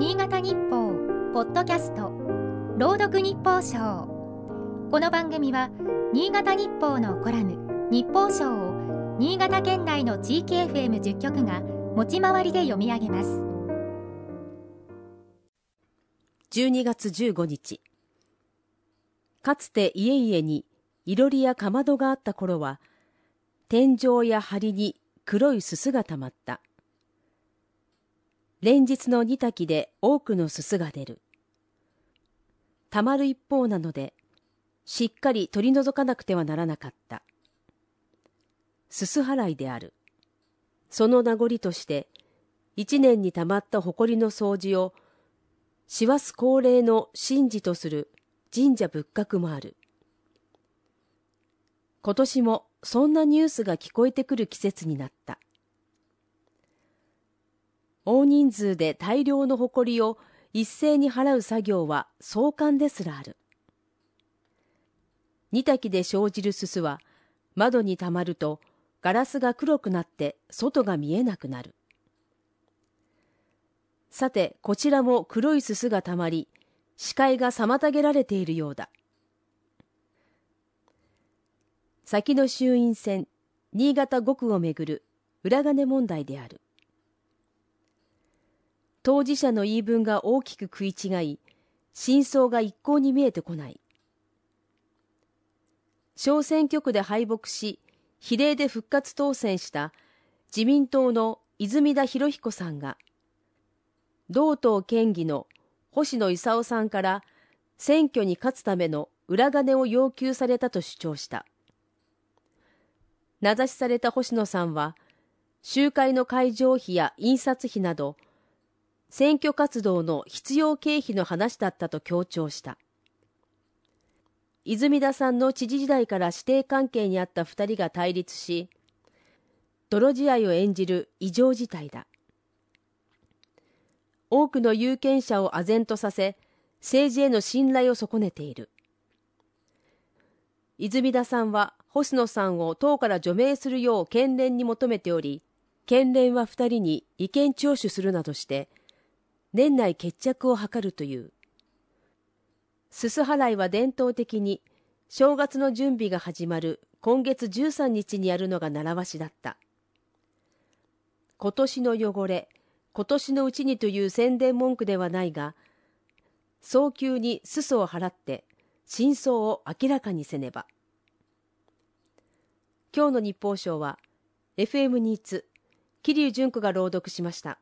新潟日報ポッドキャスト朗読日報賞。この番組は新潟日報のコラム日報賞を新潟県内の地域 FM10 局が持ち回りで読み上げます。12月15日。かつて家々にいろりやかまどがあった頃は天井や梁に黒いすすがたまった。連日の煮炊きで多くのすすが出る。たまる一方なので、しっかり取り除かなくてはならなかった。すす払いである。その名残として、一年にたまった埃の掃除を、師走恒例の神事とする神社仏閣もある。今年もそんなニュースが聞こえてくる季節になった。大人数で大量の埃を一斉に払う作業は壮観ですらある。煮炊きで生じるすすは窓にたまるとガラスが黒くなって外が見えなくなる。さて、こちらも黒いすすがたまり、視界が妨げられているようだ。先の衆院選、新潟5区をめぐる裏金問題である。当事者の言い分が大きく食い違い、真相が一向に見えてこない。小選挙区で敗北し、比例で復活当選した自民党の泉田博彦さんが、同党県議の星野勲さんから選挙に勝つための裏金を要求されたと主張した。名指しされた星野さんは、集会の会場費や印刷費など、選挙活動の必要経費の話だったと強調した。泉田さんの知事時代から指定関係にあった二人が対立し、泥仕合を演じる異常事態だ。多くの有権者を唖然とさせ、政治への信頼を損ねている。泉田さんは星野さんを党から除名するよう県連に求めており、県連は二人に意見聴取するなどして、年内決着を図るという。すす払いは伝統的に正月の準備が始まる今月13日にやるのが習わしだった。今年の汚れ、今年のうちにという宣伝文句ではないが、早急にすすを払って真相を明らかにせねば。今日の日報賞は FM ニーツ、桐生純子が朗読しました。